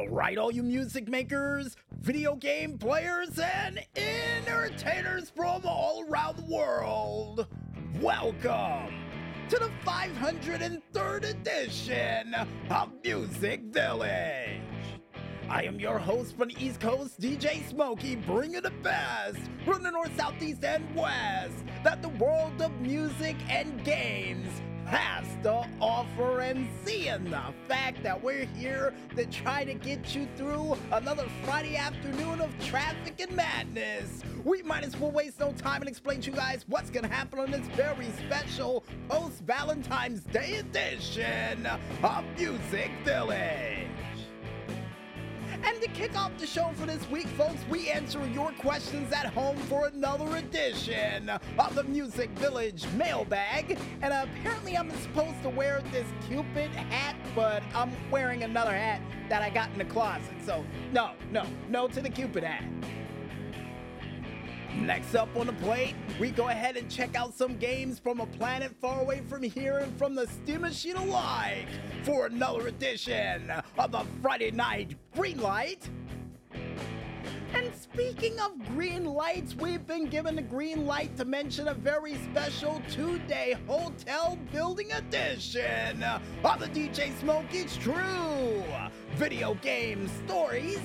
Alright, all you music makers, video game players, and entertainers from all around the world, welcome to the 503rd edition of Music Village. I am your host from the East Coast, DJ Smokey, bringing the best from the North, Southeast, and West that the world of music and games has to offer and seeing the fact that we're here to try to get you through another Friday afternoon of traffic and madness. We might as well waste no time and explain to you guys what's gonna happen on this very special post Valentine's Day edition of Music Village. And to kick off the show for this week, folks, we answer your questions at home for another edition of the Music Village mailbag. And apparently, I'm supposed to wear this Cupid hat, but I'm wearing another hat that I got in the closet. So, no, no, no to the Cupid hat. Next up on the plate, we go ahead and check out some games from a planet far away from here and from the steam machine alike for another edition of the Friday Night Green Light. And speaking of green lights, we've been given the green light to mention a very special two day hotel building edition of the DJ Smokey's True Video Game Stories.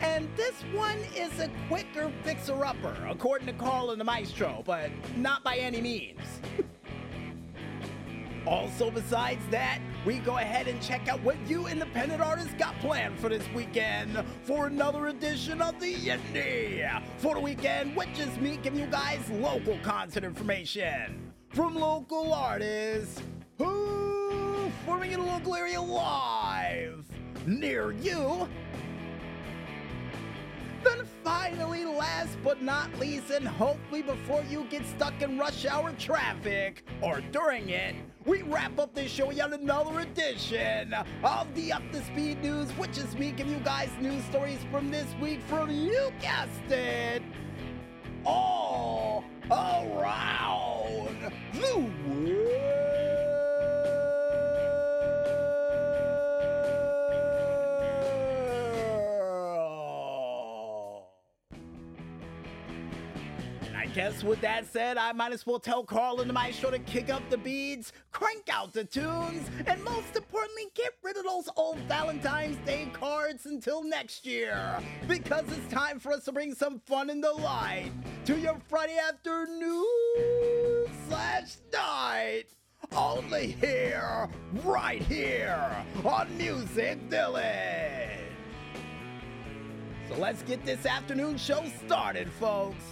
And this one is a quicker fixer upper, according to Carl and the Maestro, but not by any means. also, besides that, we go ahead and check out what you independent artists got planned for this weekend for another edition of the Indie for the weekend, which is me giving you guys local concert information from local artists who forming in a local area live near you. Finally, last but not least, and hopefully before you get stuck in rush hour traffic or during it, we wrap up this show yet another edition of the Up to Speed News, which is me giving you guys news stories from this week from you guessed it, guess with that said, I might as well tell Carl and the Maestro to kick up the beads, crank out the tunes, and most importantly, get rid of those old Valentine's Day cards until next year. Because it's time for us to bring some fun and delight to your Friday afternoon slash night. Only here, right here on Music Village. So let's get this afternoon show started, folks.